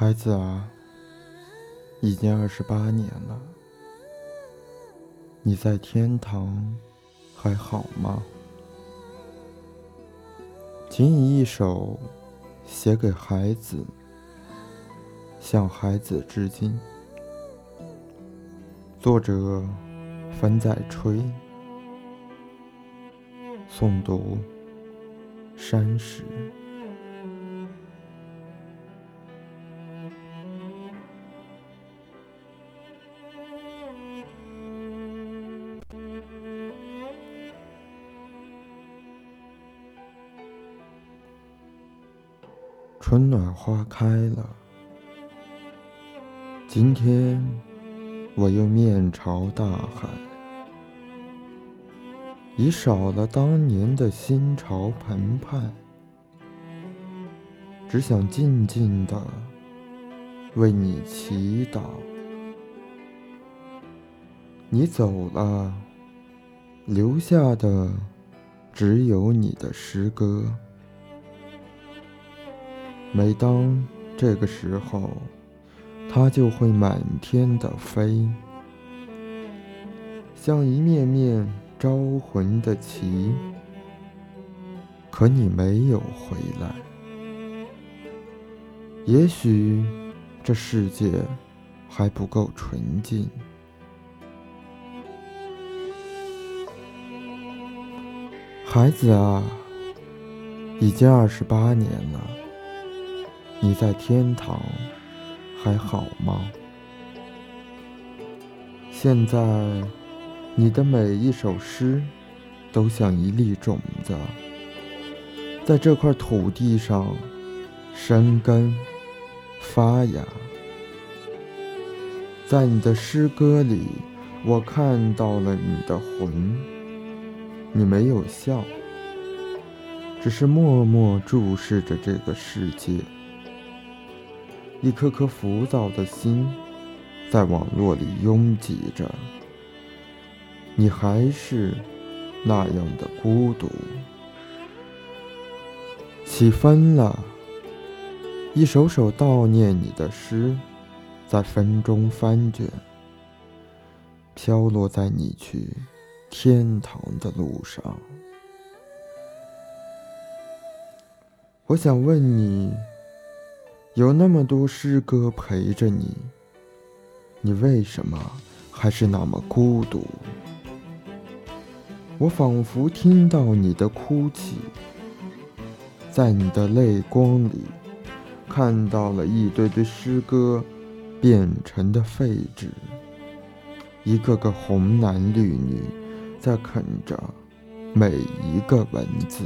孩子啊，已经二十八年了，你在天堂还好吗？请以一首写给孩子，向孩子致敬。作者：风在吹，诵读：山石。春暖花开了，今天我又面朝大海，已少了当年的心潮澎湃，只想静静的为你祈祷。你走了，留下的只有你的诗歌。每当这个时候，它就会满天的飞，像一面面招魂的旗。可你没有回来，也许这世界还不够纯净。孩子啊，已经二十八年了。你在天堂还好吗？现在，你的每一首诗都像一粒种子，在这块土地上生根发芽。在你的诗歌里，我看到了你的魂。你没有笑，只是默默注视着这个世界。一颗颗浮躁的心，在网络里拥挤着。你还是那样的孤独。起风了，一首首悼念你的诗，在风中翻卷，飘落在你去天堂的路上。我想问你。有那么多诗歌陪着你，你为什么还是那么孤独？我仿佛听到你的哭泣，在你的泪光里，看到了一堆堆诗歌变成的废纸，一个个红男绿女在啃着每一个文字。